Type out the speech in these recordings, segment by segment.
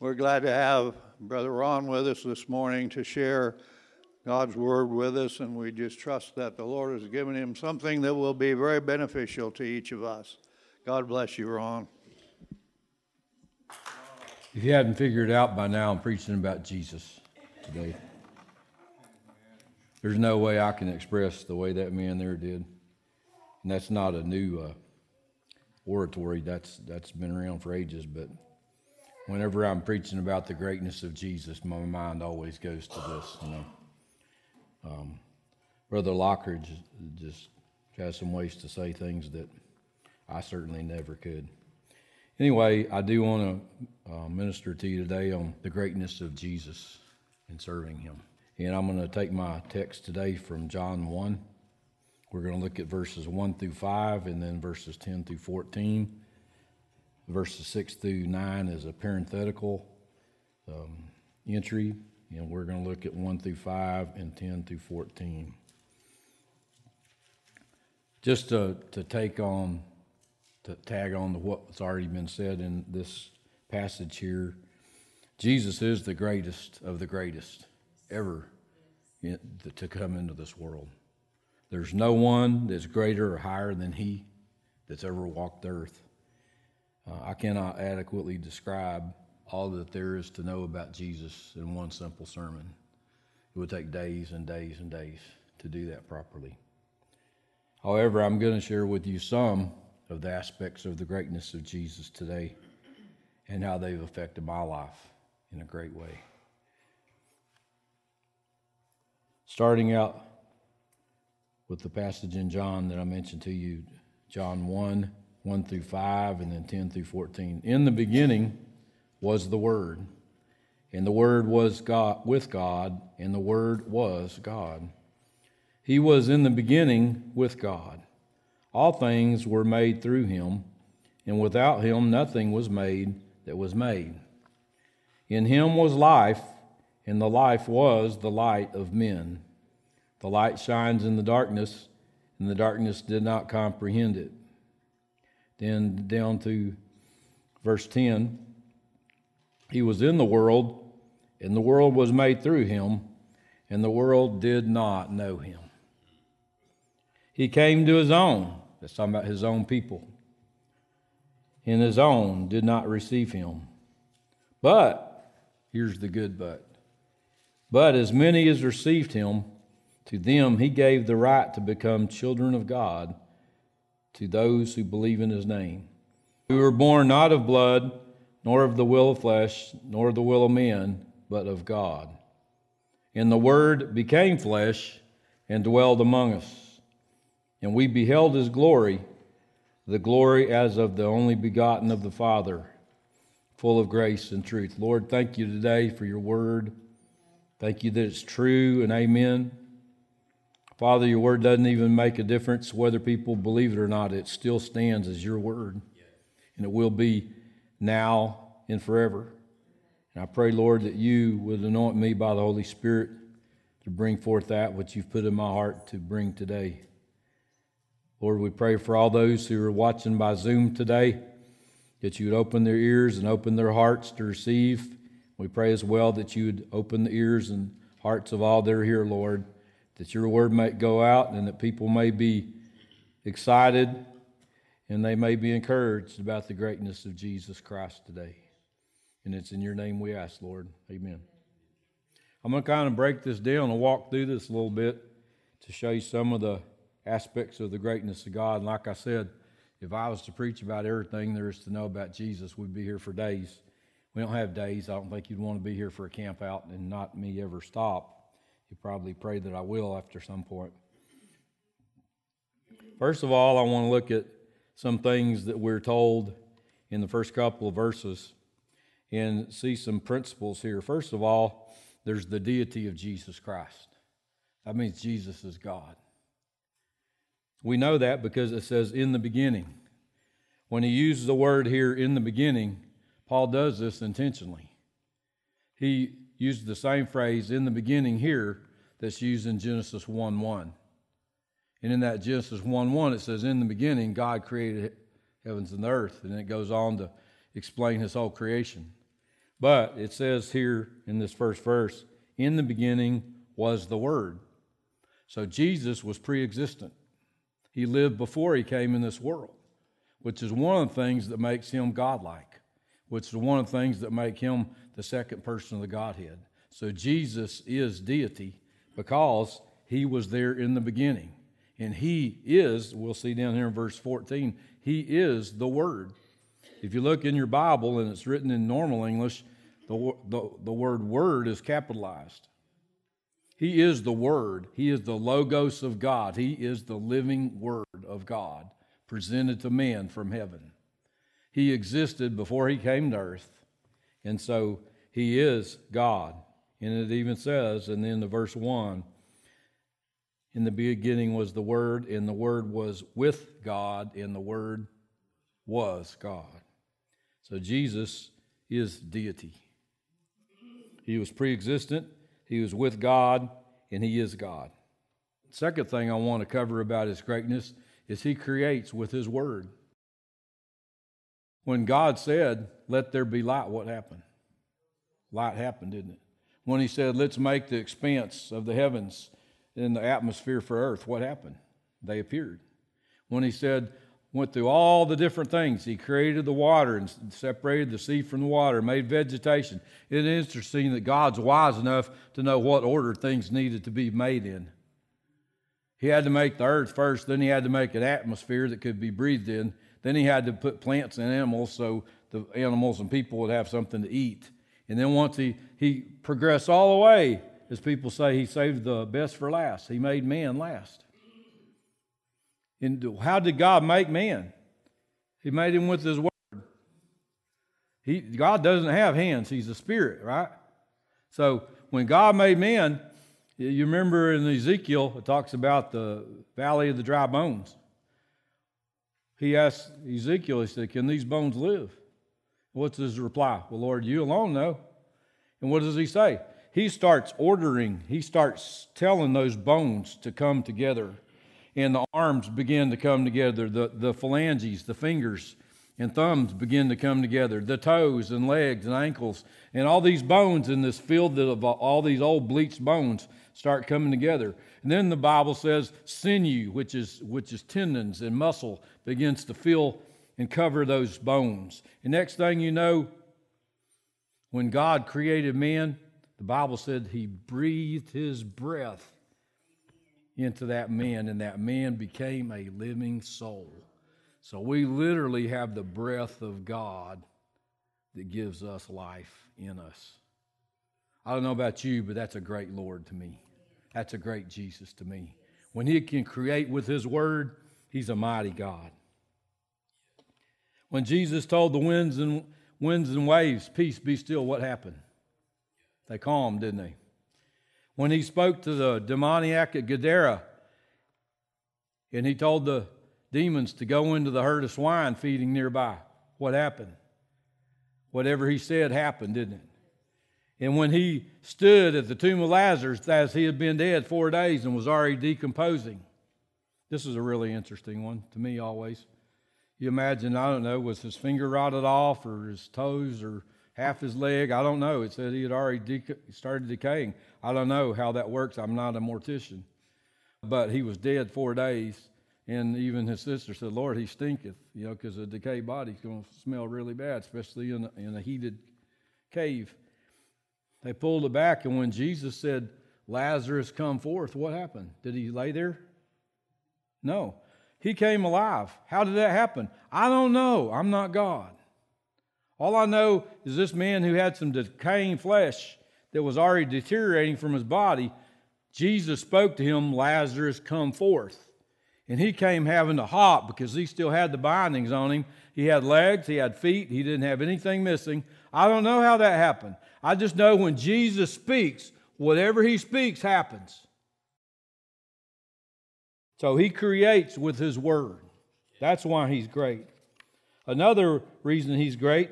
We're glad to have Brother Ron with us this morning to share God's word with us, and we just trust that the Lord has given him something that will be very beneficial to each of us. God bless you, Ron. If you hadn't figured it out by now, I'm preaching about Jesus today. There's no way I can express the way that man there did. And that's not a new uh, oratory, that's, that's been around for ages. But whenever I'm preaching about the greatness of Jesus, my mind always goes to this, you know. Um, Brother Lockridge just has some ways to say things that I certainly never could. Anyway, I do want to uh, minister to you today on the greatness of Jesus and serving Him. And I'm going to take my text today from John 1. We're going to look at verses 1 through 5 and then verses 10 through 14. Verses 6 through 9 is a parenthetical um, entry, and we're going to look at 1 through 5 and 10 through 14. Just to, to take on, to tag on to what's already been said in this passage here, Jesus is the greatest of the greatest ever to come into this world. There's no one that's greater or higher than he that's ever walked the earth. Uh, I cannot adequately describe all that there is to know about Jesus in one simple sermon. It would take days and days and days to do that properly. However, I'm going to share with you some of the aspects of the greatness of Jesus today and how they've affected my life in a great way. Starting out with the passage in John that I mentioned to you, John 1 1 through 5, and then 10 through 14. In the beginning was the Word, and the Word was God, with God, and the Word was God. He was in the beginning with God. All things were made through him, and without him nothing was made that was made. In him was life, and the life was the light of men. The light shines in the darkness, and the darkness did not comprehend it. Then down to verse 10 He was in the world, and the world was made through him, and the world did not know him. He came to his own. That's talking about his own people. And his own did not receive him. But, here's the good but. But as many as received him, to them he gave the right to become children of God, to those who believe in his name, who were born not of blood, nor of the will of flesh, nor of the will of men, but of God. And the Word became flesh and dwelled among us. And we beheld his glory, the glory as of the only begotten of the Father, full of grace and truth. Lord, thank you today for your Word. Thank you that it's true and amen. Father, your word doesn't even make a difference whether people believe it or not. It still stands as your word, and it will be now and forever. And I pray, Lord, that you would anoint me by the Holy Spirit to bring forth that which you've put in my heart to bring today. Lord, we pray for all those who are watching by Zoom today that you would open their ears and open their hearts to receive. We pray as well that you would open the ears and hearts of all that are here, Lord that your word might go out and that people may be excited and they may be encouraged about the greatness of Jesus Christ today. And it's in your name we ask, Lord. Amen. I'm going to kind of break this down and walk through this a little bit to show you some of the aspects of the greatness of God. And like I said, if I was to preach about everything there is to know about Jesus, we'd be here for days. We don't have days. I don't think you'd want to be here for a camp out and not me ever stop. You probably pray that I will after some point. First of all, I want to look at some things that we're told in the first couple of verses and see some principles here. First of all, there's the deity of Jesus Christ. That means Jesus is God. We know that because it says in the beginning. When he uses the word here in the beginning, Paul does this intentionally. He used the same phrase in the beginning here that's used in Genesis 1 1. And in that Genesis 1 1, it says, In the beginning, God created heavens and earth. And it goes on to explain his whole creation. But it says here in this first verse, in the beginning was the Word. So Jesus was pre existent. He lived before he came in this world, which is one of the things that makes him godlike, which is one of the things that make him the second person of the Godhead. So Jesus is deity because he was there in the beginning. And he is, we'll see down here in verse 14, he is the Word. If you look in your Bible and it's written in normal English, the, the, the word word is capitalized. He is the Word. He is the Logos of God. He is the living Word of God presented to man from heaven. He existed before he came to earth. And so he is God. And it even says, and then the verse 1 in the beginning was the Word, and the Word was with God, and the Word was God. So Jesus is deity. He was pre existent, he was with God, and he is God. Second thing I want to cover about his greatness is he creates with his word. When God said, Let there be light, what happened? Light happened, didn't it? When he said, Let's make the expanse of the heavens in the atmosphere for earth, what happened? They appeared. When he said, went through all the different things. He created the water and separated the sea from the water, made vegetation. It is interesting that God's wise enough to know what order things needed to be made in. He had to make the earth first, then he had to make an atmosphere that could be breathed in. Then he had to put plants and animals so the animals and people would have something to eat. And then once he, he progressed all the way, as people say, he saved the best for last. He made man last. And how did God make man? He made him with his word. He, God doesn't have hands, he's a spirit, right? So when God made man, you remember in Ezekiel, it talks about the valley of the dry bones. He asked Ezekiel, he said, Can these bones live? What's his reply? Well, Lord, you alone know. And what does he say? He starts ordering, he starts telling those bones to come together and the arms begin to come together, the, the phalanges, the fingers and thumbs begin to come together, the toes and legs and ankles, and all these bones in this field of all these old bleached bones start coming together. And then the Bible says sinew, which is, which is tendons and muscle, begins to fill and cover those bones. And next thing you know, when God created man, the Bible said he breathed his breath into that man, and that man became a living soul. So we literally have the breath of God that gives us life in us. I don't know about you, but that's a great Lord to me. That's a great Jesus to me. When He can create with His Word, He's a mighty God. When Jesus told the winds and winds and waves, "Peace, be still," what happened? They calmed, didn't they? when he spoke to the demoniac at Gadara and he told the demons to go into the herd of swine feeding nearby. What happened? Whatever he said happened, didn't it? And when he stood at the tomb of Lazarus, as he had been dead four days and was already decomposing, this is a really interesting one to me always. You imagine, I don't know, was his finger rotted off or his toes or half his leg? I don't know. It said he had already de- started decaying. I don't know how that works. I'm not a mortician. But he was dead four days. And even his sister said, Lord, he stinketh, you know, because a decayed body's going to smell really bad, especially in a, in a heated cave. They pulled it back, and when Jesus said, Lazarus, come forth, what happened? Did he lay there? No. He came alive. How did that happen? I don't know. I'm not God. All I know is this man who had some decaying flesh that was already deteriorating from his body, Jesus spoke to him, Lazarus, come forth. And he came having to hop because he still had the bindings on him. He had legs, he had feet, he didn't have anything missing. I don't know how that happened. I just know when Jesus speaks, whatever he speaks happens. So he creates with his word. That's why he's great. Another reason he's great,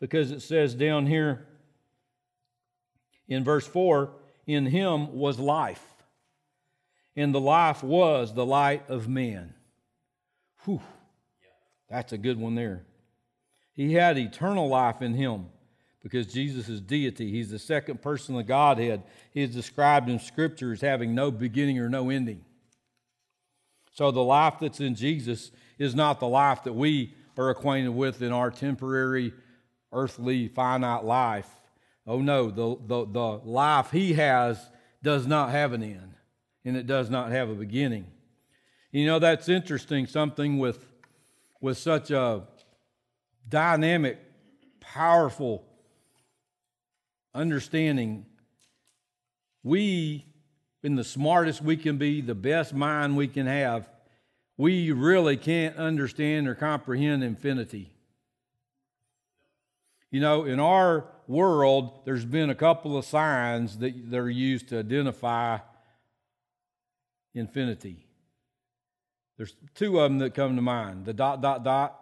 because it says down here in verse 4 in him was life, and the life was the light of men. Whew, that's a good one there. He had eternal life in him, because Jesus is deity. He's the second person of the Godhead. He is described in Scripture as having no beginning or no ending. So the life that's in Jesus is not the life that we are acquainted with in our temporary, earthly, finite life. Oh no, the, the, the life he has does not have an end, and it does not have a beginning. You know, that's interesting, something with, with such a dynamic, powerful understanding. We, in the smartest we can be, the best mind we can have, we really can't understand or comprehend infinity. You know, in our world, there's been a couple of signs that, are used to identify infinity. There's two of them that come to mind the dot, dot, dot.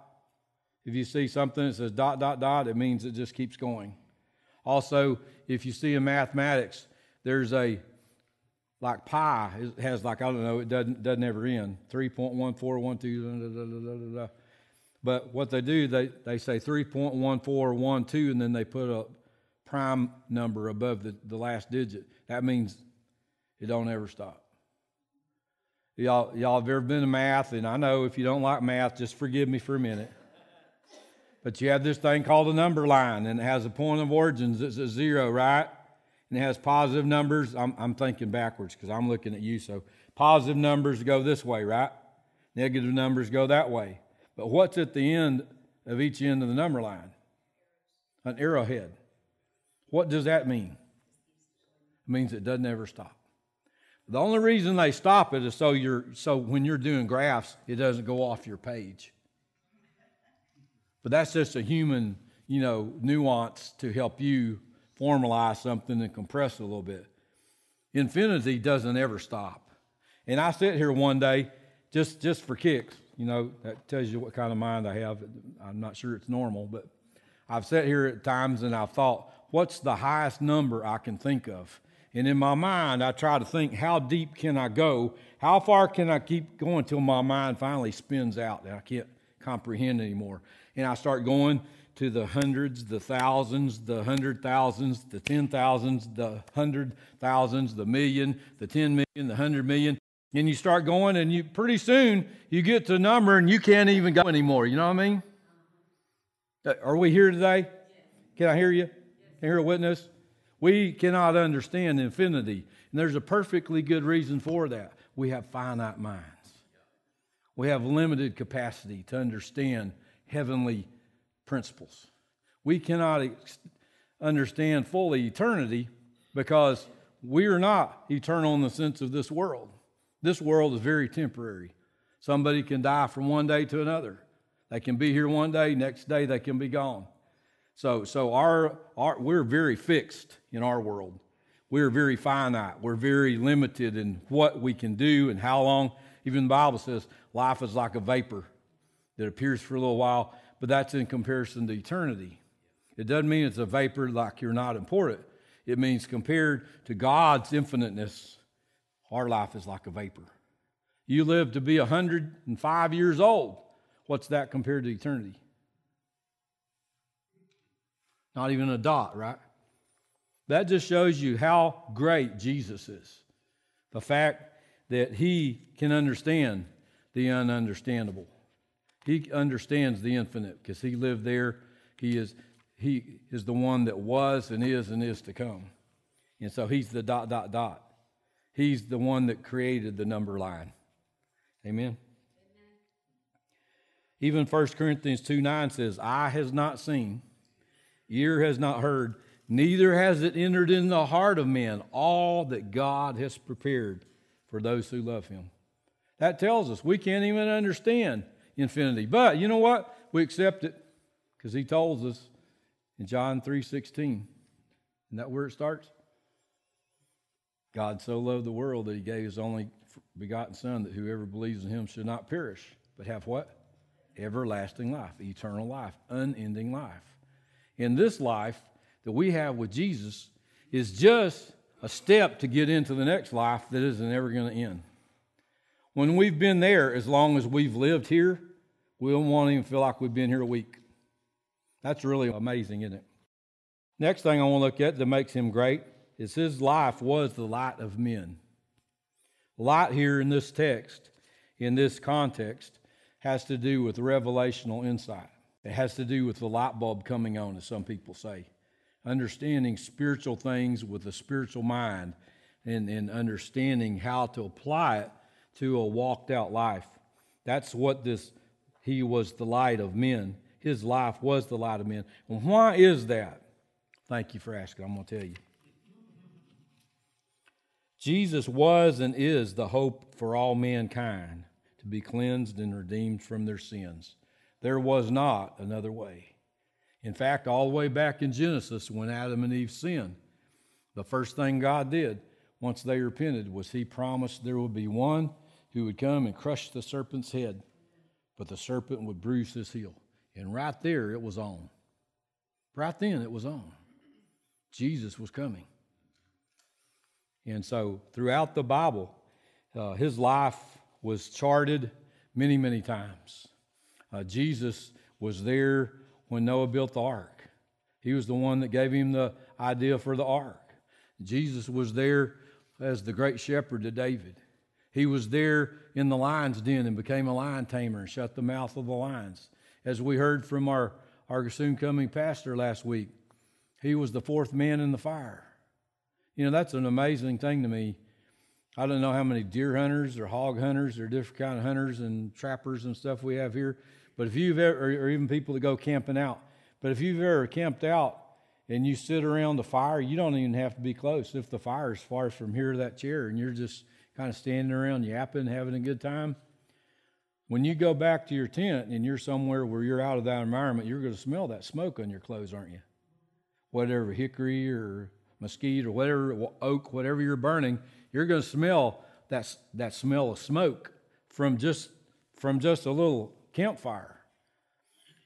If you see something that says dot, dot, dot, it means it just keeps going. Also, if you see in mathematics, there's a like pi it has like I don't know, it doesn't doesn't ever end. 3.1412 But what they do, they, they say 3.1412 and then they put a prime number above the, the last digit. That means it don't ever stop. Y'all, y'all have ever been to math, and I know if you don't like math, just forgive me for a minute. But you have this thing called a number line, and it has a point of origins that's a zero, right? And it has positive numbers. I'm, I'm thinking backwards because I'm looking at you. So positive numbers go this way, right? Negative numbers go that way. But what's at the end of each end of the number line? An arrowhead. What does that mean? It means it doesn't ever stop. The only reason they stop it is so you're so when you're doing graphs, it doesn't go off your page. But that's just a human, you know, nuance to help you formalize something and compress it a little bit. Infinity doesn't ever stop. And I sit here one day just just for kicks, you know, that tells you what kind of mind I have. I'm not sure it's normal, but I've sat here at times and I've thought, what's the highest number I can think of? And in my mind, I try to think, how deep can I go? How far can I keep going till my mind finally spins out and I can't comprehend anymore? And I start going to the hundreds, the thousands, the hundred thousands, the ten thousands, the hundred thousands, the million, the ten million, the hundred million. And you start going, and you pretty soon you get to a number and you can't even go anymore. You know what I mean? Uh, are we here today? Can I hear you? Can I hear a witness? We cannot understand infinity. And there's a perfectly good reason for that. We have finite minds, we have limited capacity to understand heavenly principles. We cannot ex- understand fully eternity because we are not eternal in the sense of this world. This world is very temporary. Somebody can die from one day to another. They can be here one day, next day they can be gone. So, so our, our, we're very fixed in our world. We're very finite. We're very limited in what we can do and how long. Even the Bible says life is like a vapor that appears for a little while, but that's in comparison to eternity. It doesn't mean it's a vapor like you're not important. It means compared to God's infiniteness, our life is like a vapor. You live to be 105 years old. What's that compared to eternity? Not even a dot, right? That just shows you how great Jesus is. The fact that he can understand the ununderstandable. He understands the infinite because he lived there. He is, he is the one that was and is and is to come. And so he's the dot, dot, dot. He's the one that created the number line. Amen. Amen. Even 1 Corinthians 2 9 says, Eye has not seen, ear has not heard, neither has it entered in the heart of men all that God has prepared for those who love him. That tells us we can't even understand infinity. But you know what? We accept it because he tells us in John 3:16. Isn't that where it starts? God so loved the world that he gave his only begotten son that whoever believes in him should not perish, but have what? Everlasting life, eternal life, unending life. In this life that we have with Jesus is just a step to get into the next life that isn't ever going to end. When we've been there as long as we've lived here, we don't want to even feel like we've been here a week. That's really amazing, isn't it? Next thing I want to look at that makes him great is his life was the light of men. Light here in this text, in this context, has to do with revelational insight. It has to do with the light bulb coming on, as some people say. Understanding spiritual things with a spiritual mind and, and understanding how to apply it to a walked out life. That's what this, he was the light of men. His life was the light of men. And why is that? Thank you for asking. I'm going to tell you. Jesus was and is the hope for all mankind to be cleansed and redeemed from their sins. There was not another way. In fact, all the way back in Genesis, when Adam and Eve sinned, the first thing God did once they repented was He promised there would be one who would come and crush the serpent's head, but the serpent would bruise his heel. And right there, it was on. Right then, it was on. Jesus was coming. And so, throughout the Bible, uh, his life was charted many, many times. Uh, Jesus was there when Noah built the ark. He was the one that gave him the idea for the ark. Jesus was there as the great shepherd to David. He was there in the lion's den and became a lion tamer and shut the mouth of the lions. As we heard from our, our soon coming pastor last week, he was the fourth man in the fire. You know, that's an amazing thing to me. I don't know how many deer hunters or hog hunters or different kind of hunters and trappers and stuff we have here, but if you've ever, or even people that go camping out, but if you've ever camped out and you sit around the fire, you don't even have to be close. If the fire is far from here to that chair and you're just kind of standing around yapping, having a good time, when you go back to your tent and you're somewhere where you're out of that environment, you're going to smell that smoke on your clothes, aren't you? Whatever hickory or mesquite or whatever oak, whatever you're burning, you're going to smell that, that smell of smoke from just from just a little campfire.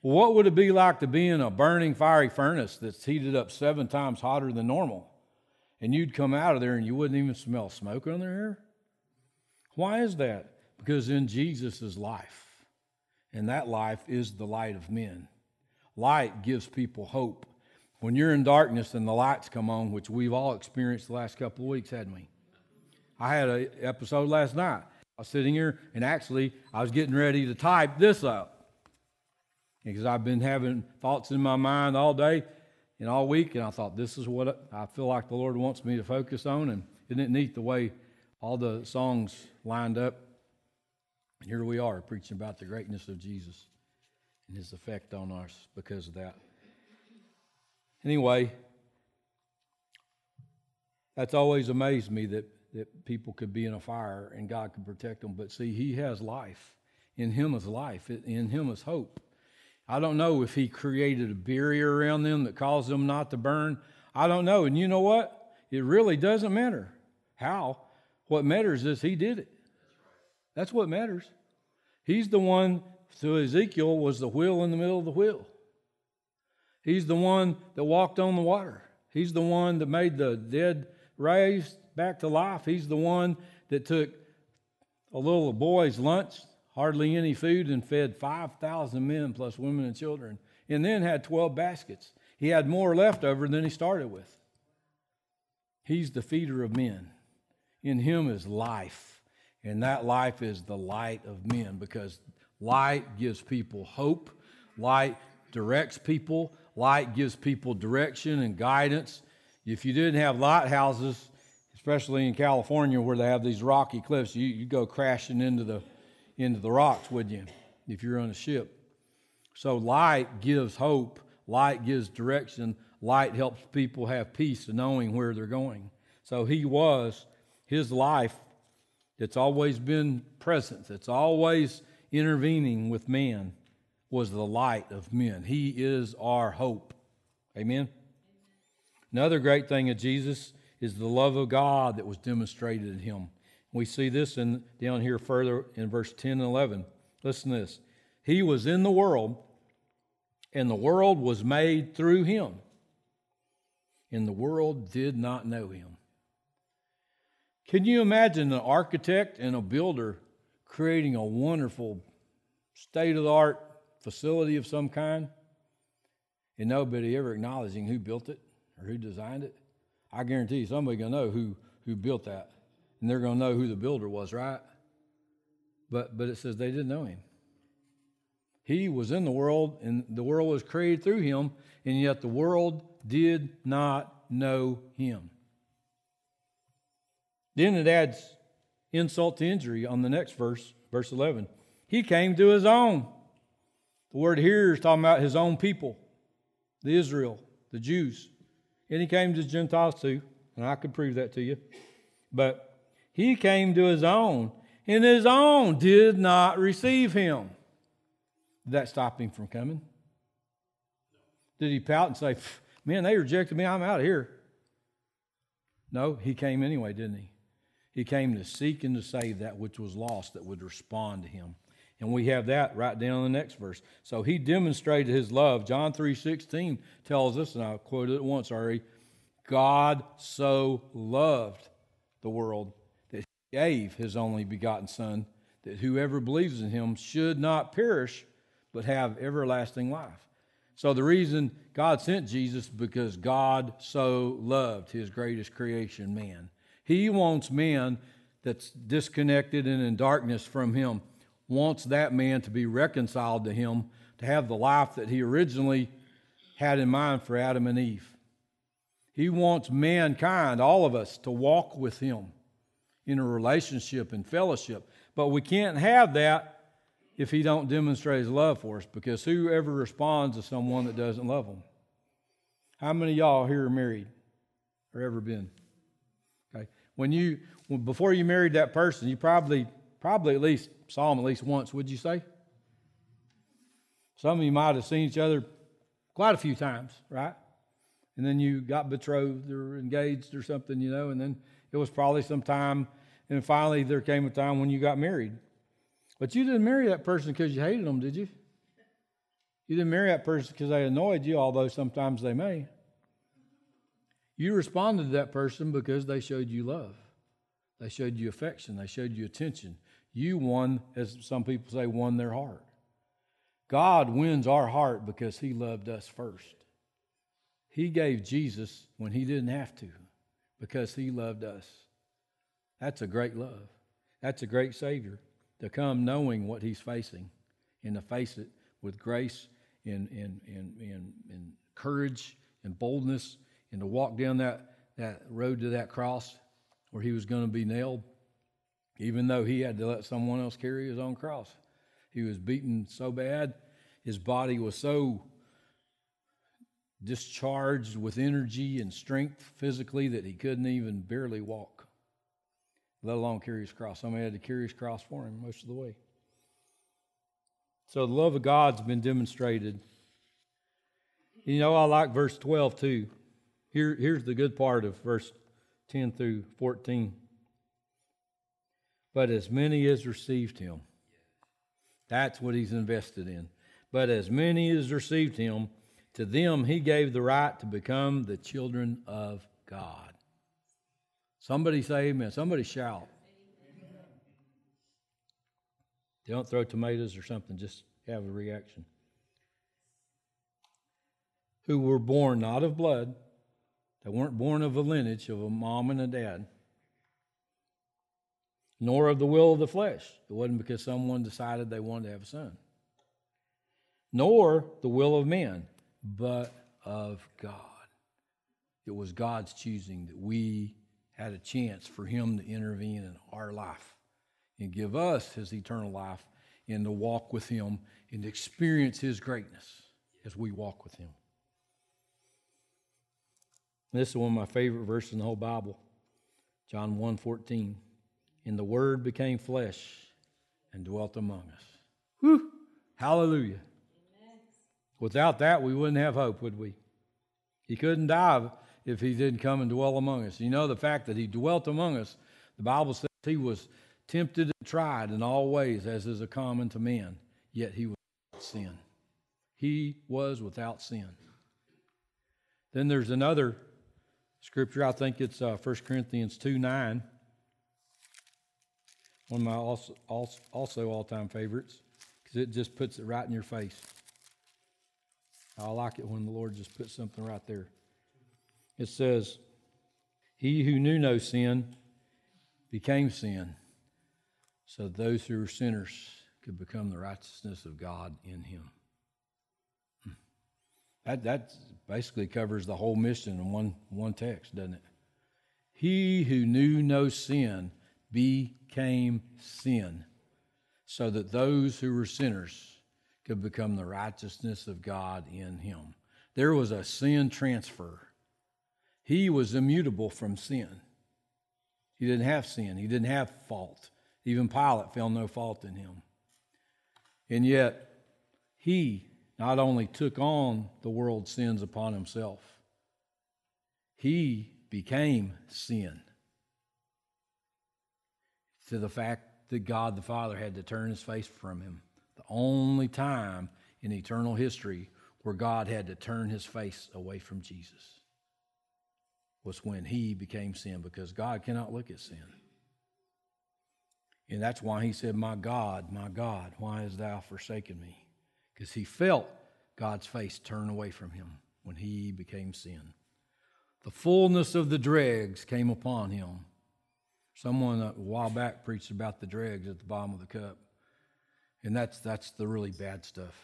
What would it be like to be in a burning fiery furnace that's heated up seven times hotter than normal? And you'd come out of there and you wouldn't even smell smoke on there? Why is that? Because in Jesus is life, and that life is the light of men. Light gives people hope. When you're in darkness and the lights come on, which we've all experienced the last couple of weeks, hadn't we? I had an episode last night. I was sitting here, and actually, I was getting ready to type this up because I've been having thoughts in my mind all day and all week, and I thought this is what I feel like the Lord wants me to focus on. And isn't it neat the way all the songs lined up? And here we are preaching about the greatness of Jesus and his effect on us because of that. Anyway, that's always amazed me that that people could be in a fire and God could protect them. But see, He has life. In Him is life. In Him is hope. I don't know if He created a barrier around them that caused them not to burn. I don't know. And you know what? It really doesn't matter how. What matters is He did it. That's what matters. He's the one, so Ezekiel was the wheel in the middle of the wheel. He's the one that walked on the water. He's the one that made the dead raised back to life. He's the one that took a little boy's lunch, hardly any food, and fed 5,000 men plus women and children, and then had 12 baskets. He had more left over than he started with. He's the feeder of men. In him is life, and that life is the light of men because light gives people hope, light directs people, light gives people direction and guidance. If you didn't have lighthouses, especially in California where they have these rocky cliffs, you, you go crashing into the, into the rocks, would you, if you're on a ship? So light gives hope, light gives direction, light helps people have peace knowing where they're going. So he was, his life that's always been present, that's always intervening with man, was the light of men. He is our hope. Amen. Another great thing of Jesus is the love of God that was demonstrated in him. We see this in, down here further in verse 10 and 11. Listen to this. He was in the world, and the world was made through him, and the world did not know him. Can you imagine an architect and a builder creating a wonderful state of the art facility of some kind and nobody ever acknowledging who built it or who designed it? I guarantee you somebody gonna know who who built that, and they're gonna know who the builder was, right? But but it says they didn't know him. He was in the world, and the world was created through him, and yet the world did not know him. Then it adds insult to injury on the next verse, verse 11. He came to his own. The word here is talking about his own people, the Israel, the Jews. And he came to the Gentiles too, and I could prove that to you. But he came to his own, and his own did not receive him. Did that stop him from coming? Did he pout and say, Man, they rejected me, I'm out of here? No, he came anyway, didn't he? He came to seek and to save that which was lost that would respond to him. And we have that right down in the next verse. So he demonstrated his love. John 3:16 tells us, and I quoted it once already, God so loved the world that he gave his only begotten son, that whoever believes in him should not perish, but have everlasting life. So the reason God sent Jesus because God so loved his greatest creation, man. He wants man that's disconnected and in darkness from him, wants that man to be reconciled to him, to have the life that he originally had in mind for Adam and Eve. He wants mankind, all of us, to walk with him in a relationship and fellowship. But we can't have that if he don't demonstrate his love for us because whoever responds to someone that doesn't love them how many y'all here are married or ever been when you before you married that person you probably probably at least saw them at least once would you say some of you might have seen each other quite a few times right and then you got betrothed or engaged or something you know and then it was probably some time and finally there came a time when you got married but you didn't marry that person because you hated them, did you? You didn't marry that person because they annoyed you, although sometimes they may. You responded to that person because they showed you love. They showed you affection. They showed you attention. You won, as some people say, won their heart. God wins our heart because He loved us first. He gave Jesus when He didn't have to because He loved us. That's a great love. That's a great Savior to come knowing what he's facing and to face it with grace and, and, and, and, and courage and boldness and to walk down that, that road to that cross where he was going to be nailed, even though he had to let someone else carry his own cross. He was beaten so bad, his body was so discharged with energy and strength physically that he couldn't even barely walk let alone carry his cross. Somebody had to carry his cross for him most of the way. So the love of God's been demonstrated. You know, I like verse 12 too. Here, here's the good part of verse 10 through 14. But as many as received him, that's what he's invested in. But as many as received him, to them he gave the right to become the children of God. Somebody say amen. Somebody shout. Don't throw tomatoes or something, just have a reaction. Who were born not of blood, they weren't born of a lineage of a mom and a dad, nor of the will of the flesh. It wasn't because someone decided they wanted to have a son, nor the will of man, but of God. It was God's choosing that we had a chance for him to intervene in our life and give us his eternal life and to walk with him and experience his greatness as we walk with him. This is one of my favorite verses in the whole Bible. John 1 14. And the word became flesh and dwelt among us. Whew! Hallelujah. Amen. Without that, we wouldn't have hope, would we? He couldn't die if he didn't come and dwell among us. You know, the fact that he dwelt among us, the Bible says he was tempted and tried in all ways, as is a common to men, yet he was without sin. He was without sin. Then there's another scripture, I think it's uh, 1 Corinthians 2 9. One of my also, also all time favorites, because it just puts it right in your face. I like it when the Lord just puts something right there. it says, He who knew no sin became sin, so those who were sinners could become the righteousness of God in him. That, that basically covers the whole mission in one, one text, doesn't it? He who knew no sin became sin, so that those who were sinners could become the righteousness of God in him. There was a sin transfer. He was immutable from sin. He didn't have sin, he didn't have fault. Even Pilate found no fault in him. And yet, he not only took on the world's sins upon himself, he became sin. To the fact that God the Father had to turn his face from him. The only time in eternal history where God had to turn his face away from Jesus was when he became sin because God cannot look at sin. And that's why he said, My God, my God, why hast thou forsaken me? Because he felt God's face turn away from him when he became sin. The fullness of the dregs came upon him. Someone a while back preached about the dregs at the bottom of the cup. And that's, that's the really bad stuff.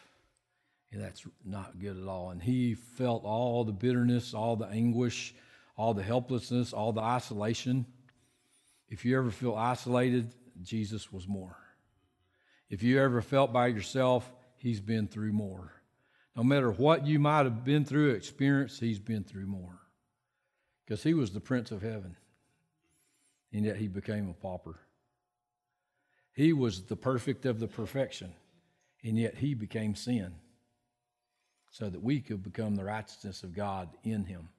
And that's not good at all. And he felt all the bitterness, all the anguish, all the helplessness, all the isolation. If you ever feel isolated, Jesus was more. If you ever felt by yourself, he's been through more. No matter what you might have been through, experience, he's been through more. Because he was the Prince of Heaven, and yet he became a pauper. He was the perfect of the perfection, and yet he became sin so that we could become the righteousness of God in him.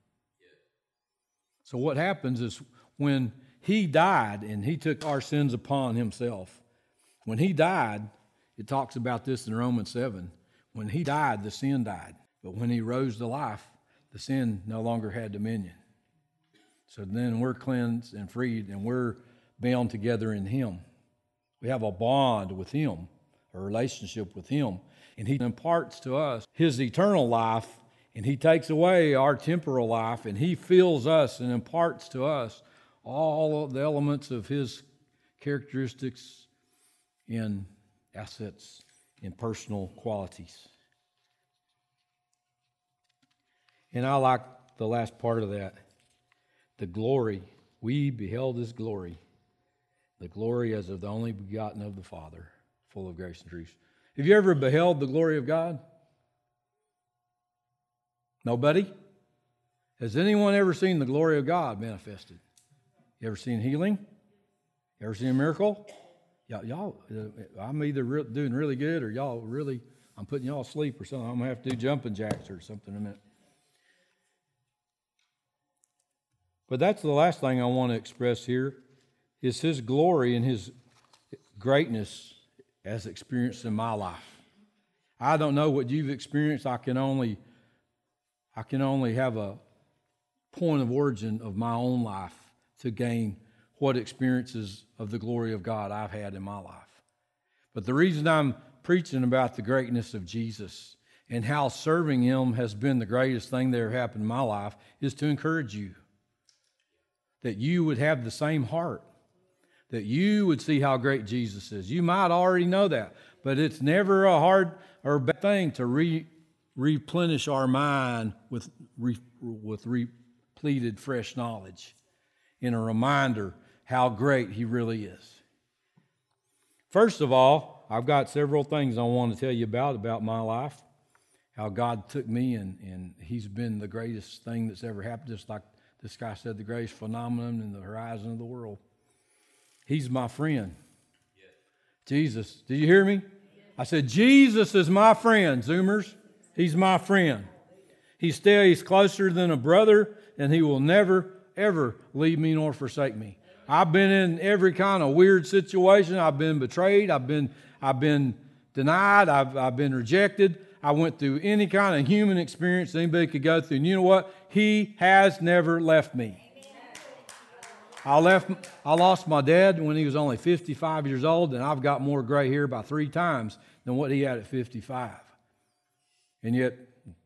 So, what happens is when he died and he took our sins upon himself, when he died, it talks about this in Romans 7. When he died, the sin died. But when he rose to life, the sin no longer had dominion. So then we're cleansed and freed and we're bound together in him. We have a bond with him, a relationship with him. And he imparts to us his eternal life and he takes away our temporal life and he fills us and imparts to us all the elements of his characteristics in assets and personal qualities and i like the last part of that the glory we beheld his glory the glory as of the only begotten of the father full of grace and truth have you ever beheld the glory of god Nobody? Has anyone ever seen the glory of God manifested? You ever seen healing? You ever seen a miracle? Y'all, y'all uh, I'm either re- doing really good or y'all really, I'm putting y'all asleep or something. I'm going to have to do jumping jacks or something in a minute. But that's the last thing I want to express here is his glory and his greatness as experienced in my life. I don't know what you've experienced. I can only I can only have a point of origin of my own life to gain what experiences of the glory of God I've had in my life. But the reason I'm preaching about the greatness of Jesus and how serving Him has been the greatest thing that ever happened in my life is to encourage you that you would have the same heart, that you would see how great Jesus is. You might already know that, but it's never a hard or bad thing to re replenish our mind with, re, with repleted fresh knowledge and a reminder how great He really is. First of all, I've got several things I want to tell you about about my life. How God took me and, and He's been the greatest thing that's ever happened, just like this guy said, the greatest phenomenon in the horizon of the world. He's my friend. Jesus. Did you hear me? I said, Jesus is my friend, Zoomers. He's my friend. He stays closer than a brother, and he will never, ever leave me nor forsake me. I've been in every kind of weird situation. I've been betrayed. I've been, I've been denied. I've, I've been rejected. I went through any kind of human experience anybody could go through. And you know what? He has never left me. I left. I lost my dad when he was only 55 years old, and I've got more gray hair by three times than what he had at 55. And yet,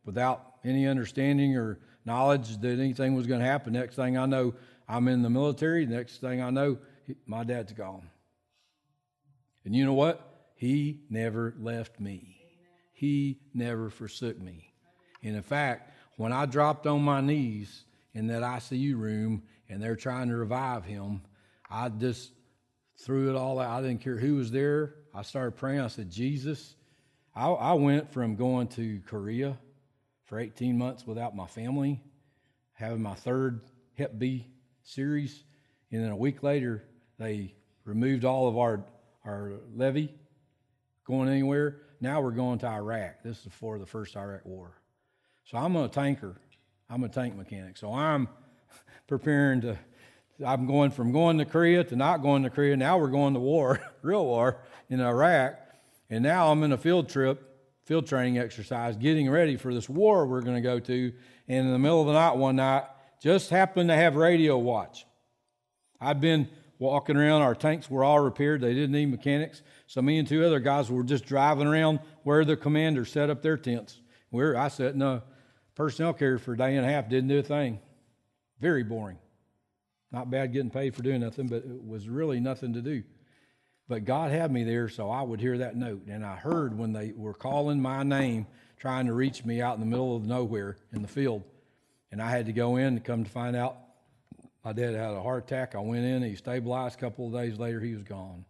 without any understanding or knowledge that anything was going to happen. Next thing I know, I'm in the military. Next thing I know, my dad's gone. And you know what? He never left me. He never forsook me. And in fact, when I dropped on my knees in that ICU room and they're trying to revive him, I just threw it all out. I didn't care who was there. I started praying. I said, Jesus, I, I went from going to Korea for 18 months without my family, having my third Hep B series, and then a week later, they removed all of our, our levy going anywhere. Now we're going to Iraq. This is before the first Iraq war. So I'm a tanker. I'm a tank mechanic. So I'm preparing to, I'm going from going to Korea to not going to Korea. Now we're going to war, real war in Iraq. And now I'm in a field trip, field training exercise, getting ready for this war we're going to go to. And in the middle of the night one night, just happened to have radio watch. I'd been walking around. Our tanks were all repaired. They didn't need mechanics. So me and two other guys were just driving around where the commanders set up their tents. Where I sat in a personnel carrier for a day and a half, didn't do a thing. Very boring. Not bad getting paid for doing nothing, but it was really nothing to do. But God had me there so I would hear that note. And I heard when they were calling my name, trying to reach me out in the middle of nowhere in the field. And I had to go in to come to find out my dad had a heart attack. I went in, he stabilized. A couple of days later, he was gone.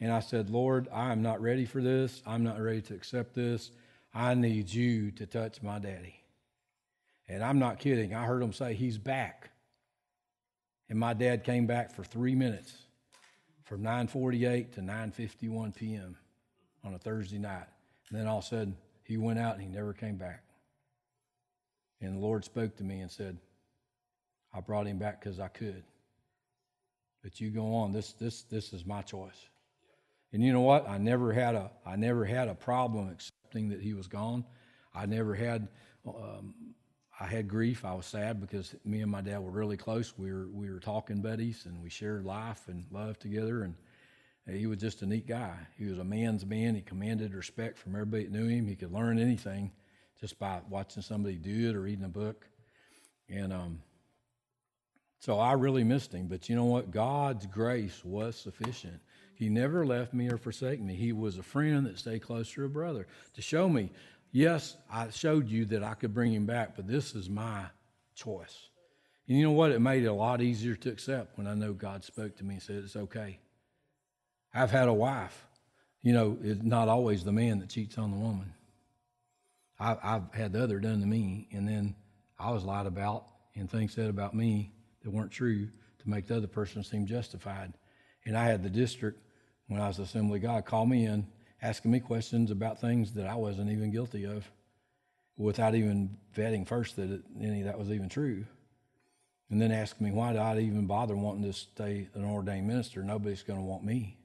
And I said, Lord, I am not ready for this. I'm not ready to accept this. I need you to touch my daddy. And I'm not kidding. I heard him say, He's back. And my dad came back for three minutes from 9.48 to 9.51 p.m. on a Thursday night. And then all of a sudden, he went out and he never came back. And the Lord spoke to me and said, I brought him back because I could. But you go on. This this this is my choice. And you know what? I never had a I never had a problem accepting that he was gone. I never had um, I had grief. I was sad because me and my dad were really close. We were we were talking buddies and we shared life and love together. And he was just a neat guy. He was a man's man. He commanded respect from everybody that knew him. He could learn anything just by watching somebody do it or reading a book. And um, so I really missed him. But you know what? God's grace was sufficient. He never left me or forsaken me. He was a friend that stayed close to a brother to show me, yes, I showed you that I could bring him back, but this is my choice. And you know what? It made it a lot easier to accept when I know God spoke to me and said, it's okay. I've had a wife. You know, it's not always the man that cheats on the woman. I've, I've had the other done to me, and then I was lied about and things said about me that weren't true to make the other person seem justified. And I had the district, when I was Assembly God, call me in, asking me questions about things that I wasn't even guilty of without even vetting first that it, any that was even true. And then asking me, why did I even bother wanting to stay an ordained minister? Nobody's going to want me.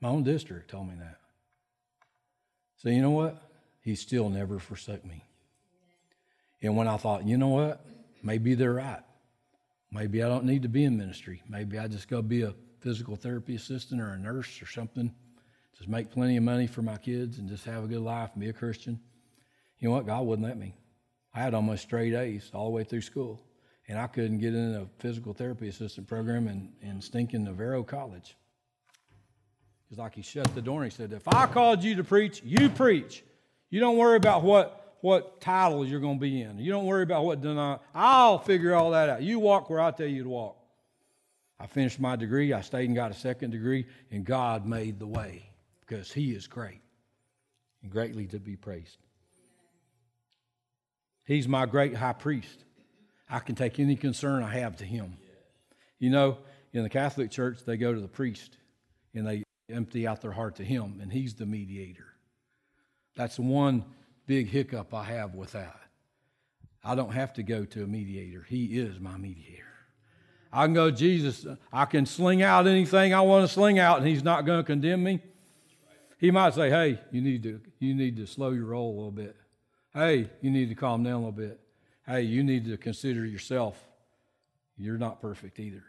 My own district told me that. So, you know what? He still never forsook me. And when I thought, you know what? Maybe they're right. Maybe I don't need to be in ministry. Maybe I just go be a physical therapy assistant or a nurse or something. Just make plenty of money for my kids and just have a good life and be a Christian. You know what? God wouldn't let me. I had almost straight A's all the way through school. And I couldn't get in a physical therapy assistant program in, in stinking Navarro College. It's like he shut the door and he said, If I called you to preach, you preach. You don't worry about what what titles you're going to be in. You don't worry about what deny. I'll figure all that out. You walk where I tell you to walk. I finished my degree. I stayed and got a second degree, and God made the way because He is great and greatly to be praised. He's my great high priest. I can take any concern I have to Him. You know, in the Catholic Church, they go to the priest and they empty out their heart to Him, and He's the mediator. That's one big hiccup I have with that. I don't have to go to a mediator, He is my mediator. I can go, Jesus, I can sling out anything I want to sling out, and He's not going to condemn me. He might say, Hey, you need to, you need to slow your roll a little bit. Hey, you need to calm down a little bit. Hey, you need to consider yourself. You're not perfect either.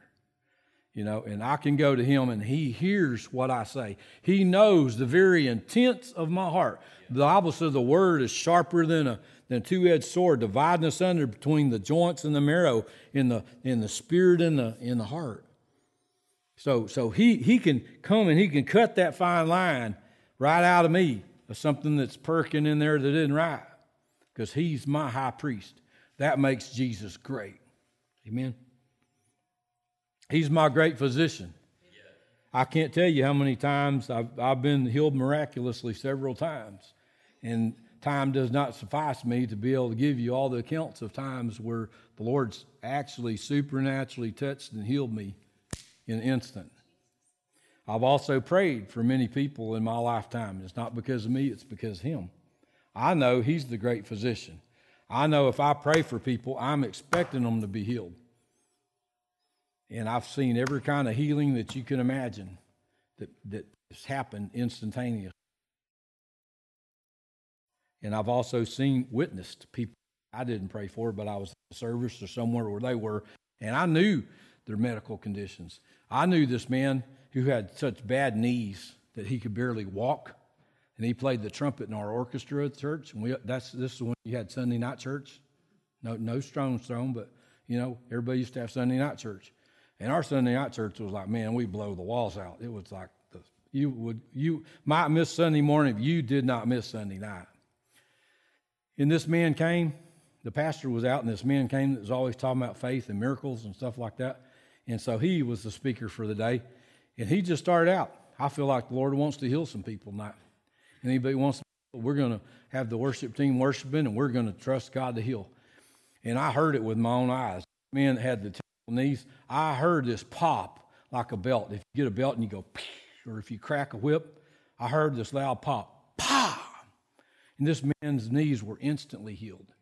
You know, and I can go to him and he hears what I say. He knows the very intents of my heart. The Bible says the word is sharper than a than two-edged sword, dividing us under between the joints and the marrow, in the in the spirit and the in the heart. So so he he can come and he can cut that fine line right out of me of something that's perking in there that isn't right. Because he's my high priest. That makes Jesus great. Amen. He's my great physician. I can't tell you how many times I've, I've been healed miraculously several times. And time does not suffice me to be able to give you all the accounts of times where the Lord's actually supernaturally touched and healed me in an instant. I've also prayed for many people in my lifetime. It's not because of me, it's because of Him. I know He's the great physician. I know if I pray for people, I'm expecting them to be healed. And I've seen every kind of healing that you can imagine that, that has happened instantaneously. And I've also seen, witnessed people I didn't pray for, but I was in service or somewhere where they were, and I knew their medical conditions. I knew this man who had such bad knees that he could barely walk, and he played the trumpet in our orchestra at church. And we, that's this is when you had Sunday night church. No, no stones thrown, but you know everybody used to have Sunday night church. And our Sunday night church was like, man, we blow the walls out. It was like the, you would you might miss Sunday morning if you did not miss Sunday night. And this man came, the pastor was out, and this man came that was always talking about faith and miracles and stuff like that. And so he was the speaker for the day. And he just started out. I feel like the Lord wants to heal some people tonight. Anybody wants to, we're going to have the worship team worshiping and we're going to trust God to heal. And I heard it with my own eyes. Man had the knees, I heard this pop like a belt. If you get a belt and you go, or if you crack a whip, I heard this loud pop, pa! And this man's knees were instantly healed.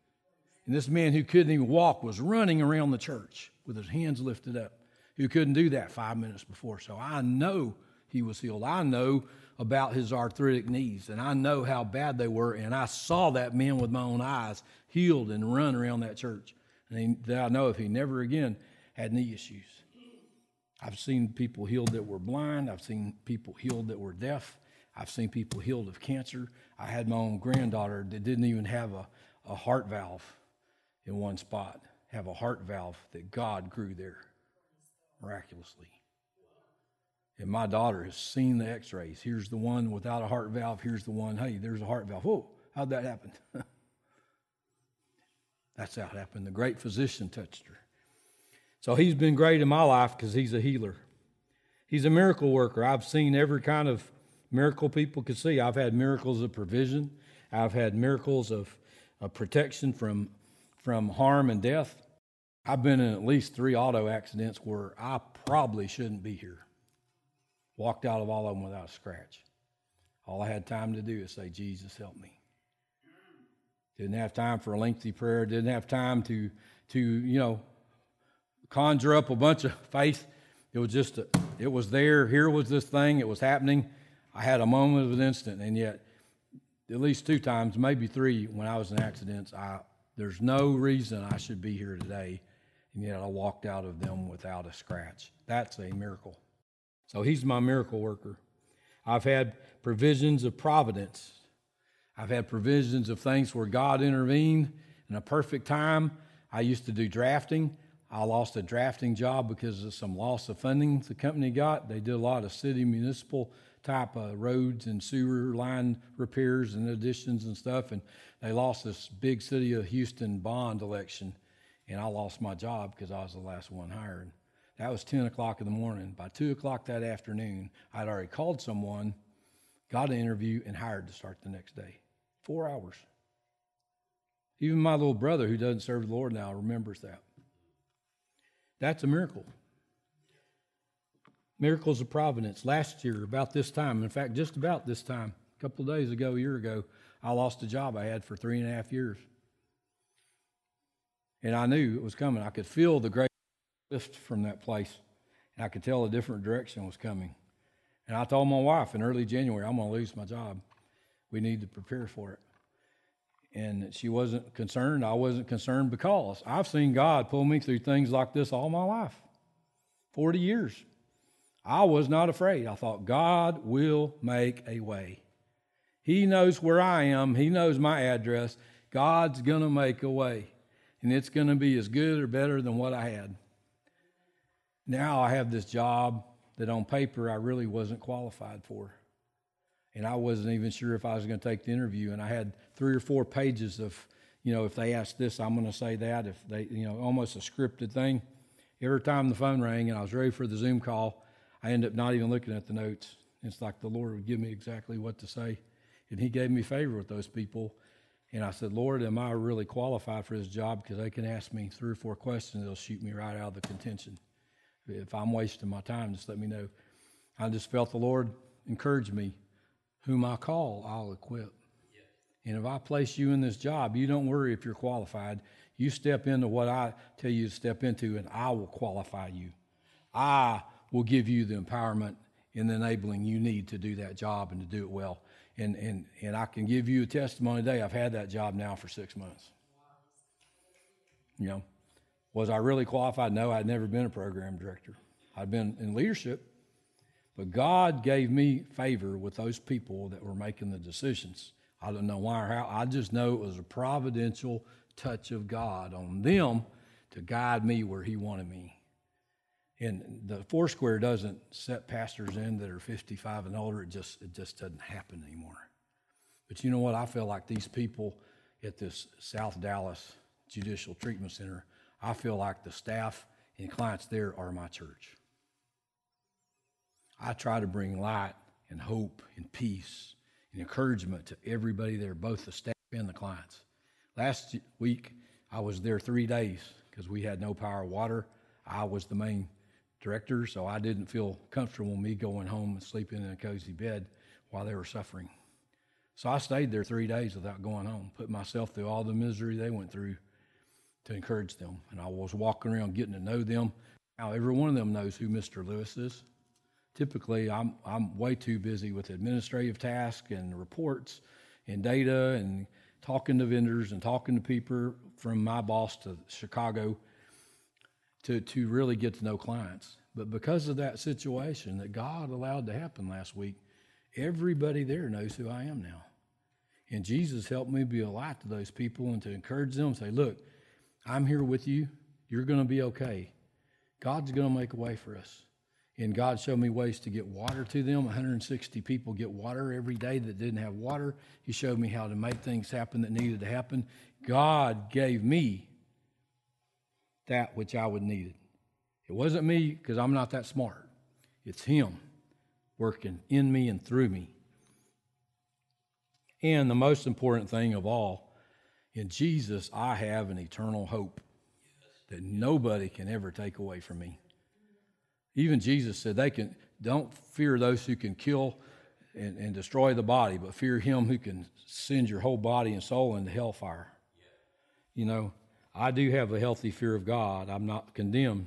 And this man who couldn't even walk was running around the church with his hands lifted up, who couldn't do that five minutes before. So I know he was healed. I know about his arthritic knees, and I know how bad they were. And I saw that man with my own eyes healed and run around that church. And he, I know if he never again had knee issues. I've seen people healed that were blind. I've seen people healed that were deaf. I've seen people healed of cancer. I had my own granddaughter that didn't even have a, a heart valve in one spot, have a heart valve that God grew there miraculously. And my daughter has seen the x rays. Here's the one without a heart valve. Here's the one, hey, there's a heart valve. Whoa, how'd that happen? That's how it happened. The great physician touched her. So he's been great in my life because he's a healer. He's a miracle worker. I've seen every kind of miracle people could see. I've had miracles of provision. I've had miracles of, of protection from, from harm and death. I've been in at least three auto accidents where I probably shouldn't be here. Walked out of all of them without a scratch. All I had time to do is say, Jesus, help me. Didn't have time for a lengthy prayer. Didn't have time to, to you know, conjure up a bunch of faith. It was just, a, it was there. Here was this thing. It was happening. I had a moment of an instant, and yet, at least two times, maybe three, when I was in accidents, I, there's no reason I should be here today, and yet I walked out of them without a scratch. That's a miracle. So he's my miracle worker. I've had provisions of providence. I've had provisions of things where God intervened in a perfect time. I used to do drafting. I lost a drafting job because of some loss of funding the company got. They did a lot of city municipal type of roads and sewer line repairs and additions and stuff. And they lost this big city of Houston bond election. And I lost my job because I was the last one hired. That was 10 o'clock in the morning. By 2 o'clock that afternoon, I'd already called someone, got an interview, and hired to start the next day. Four hours. Even my little brother, who doesn't serve the Lord now, remembers that. That's a miracle. Miracles of providence. Last year, about this time, in fact, just about this time, a couple of days ago, a year ago, I lost a job I had for three and a half years. And I knew it was coming. I could feel the great lift from that place. And I could tell a different direction was coming. And I told my wife in early January, I'm going to lose my job. We need to prepare for it and she wasn't concerned. I wasn't concerned because I've seen God pull me through things like this all my life 40 years. I was not afraid. I thought, God will make a way. He knows where I am, He knows my address. God's going to make a way, and it's going to be as good or better than what I had. Now I have this job that on paper I really wasn't qualified for. And I wasn't even sure if I was going to take the interview. And I had three or four pages of, you know, if they ask this, I'm going to say that. If they, you know, almost a scripted thing. Every time the phone rang and I was ready for the Zoom call, I ended up not even looking at the notes. It's like the Lord would give me exactly what to say. And He gave me favor with those people. And I said, Lord, am I really qualified for this job? Because they can ask me three or four questions, they'll shoot me right out of the contention. If I'm wasting my time, just let me know. I just felt the Lord encourage me. Whom I call, I'll equip. And if I place you in this job, you don't worry if you're qualified. You step into what I tell you to step into, and I will qualify you. I will give you the empowerment and the enabling you need to do that job and to do it well. And, and, and I can give you a testimony today. I've had that job now for six months. You know, was I really qualified? No, I'd never been a program director. I'd been in leadership, but God gave me favor with those people that were making the decisions. I don't know why or how. I just know it was a providential touch of God on them to guide me where He wanted me. And the Foursquare doesn't set pastors in that are 55 and older. It just it just doesn't happen anymore. But you know what? I feel like these people at this South Dallas Judicial Treatment Center, I feel like the staff and clients there are my church. I try to bring light and hope and peace and encouragement to everybody there, both the staff and the clients. Last week, I was there three days because we had no power water. I was the main director, so I didn't feel comfortable me going home and sleeping in a cozy bed while they were suffering. So I stayed there three days without going home, put myself through all the misery they went through to encourage them. And I was walking around getting to know them. Now, every one of them knows who Mr. Lewis is. Typically, I'm, I'm way too busy with administrative tasks and reports and data and talking to vendors and talking to people from my boss to Chicago to, to really get to know clients. But because of that situation that God allowed to happen last week, everybody there knows who I am now. And Jesus helped me be a light to those people and to encourage them, say, look, I'm here with you. You're going to be okay. God's going to make a way for us. And God showed me ways to get water to them. 160 people get water every day that didn't have water. He showed me how to make things happen that needed to happen. God gave me that which I would need. It wasn't me because I'm not that smart. It's Him working in me and through me. And the most important thing of all, in Jesus, I have an eternal hope that nobody can ever take away from me. Even Jesus said, "They can don't fear those who can kill and, and destroy the body, but fear Him who can send your whole body and soul into hellfire." You know, I do have a healthy fear of God. I'm not condemned,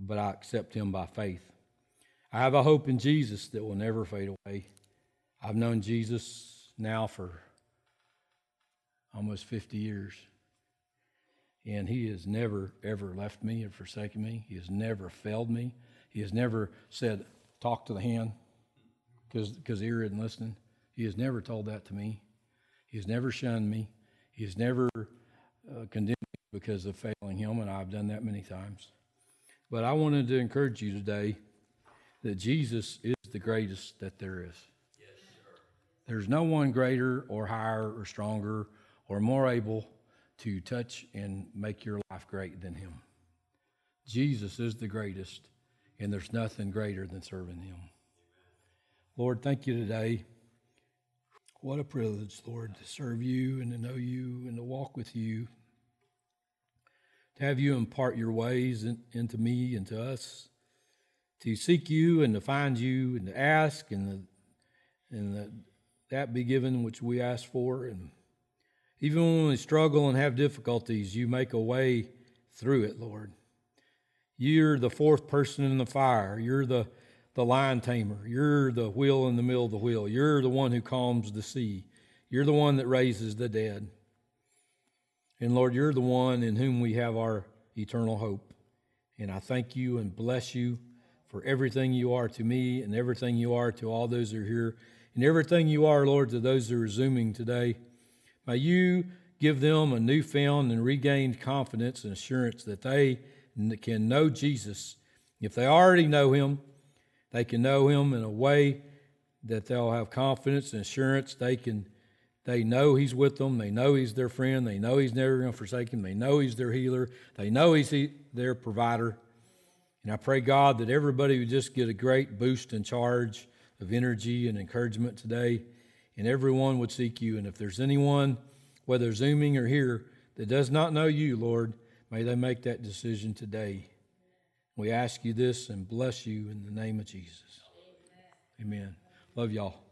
but I accept Him by faith. I have a hope in Jesus that will never fade away. I've known Jesus now for almost 50 years. And he has never, ever left me or forsaken me. He has never failed me. He has never said, talk to the hand because ear isn't listening. He has never told that to me. He has never shunned me. He has never uh, condemned me because of failing him, and I've done that many times. But I wanted to encourage you today that Jesus is the greatest that there is. Yes, There's no one greater or higher or stronger or more able to touch and make your life great than him. Jesus is the greatest, and there's nothing greater than serving him. Lord, thank you today. What a privilege, Lord, to serve you and to know you and to walk with you. To have you impart your ways in, into me and to us. To seek you and to find you and to ask and, the, and the, that be given which we ask for. And even when we struggle and have difficulties, you make a way through it, Lord. You're the fourth person in the fire. You're the, the lion tamer. You're the wheel in the middle of the wheel. You're the one who calms the sea. You're the one that raises the dead. And Lord, you're the one in whom we have our eternal hope. And I thank you and bless you for everything you are to me and everything you are to all those that are here and everything you are, Lord, to those that are Zooming today. May you give them a newfound and regained confidence and assurance that they can know Jesus. If they already know him, they can know him in a way that they'll have confidence and assurance. They can they know he's with them. They know he's their friend. They know he's never going to forsake them. They know he's their healer. They know he's their provider. And I pray, God, that everybody would just get a great boost and charge of energy and encouragement today, and everyone would seek you. And if there's anyone, whether Zooming or here, that does not know you, Lord, may they make that decision today. We ask you this and bless you in the name of Jesus. Amen. Love y'all.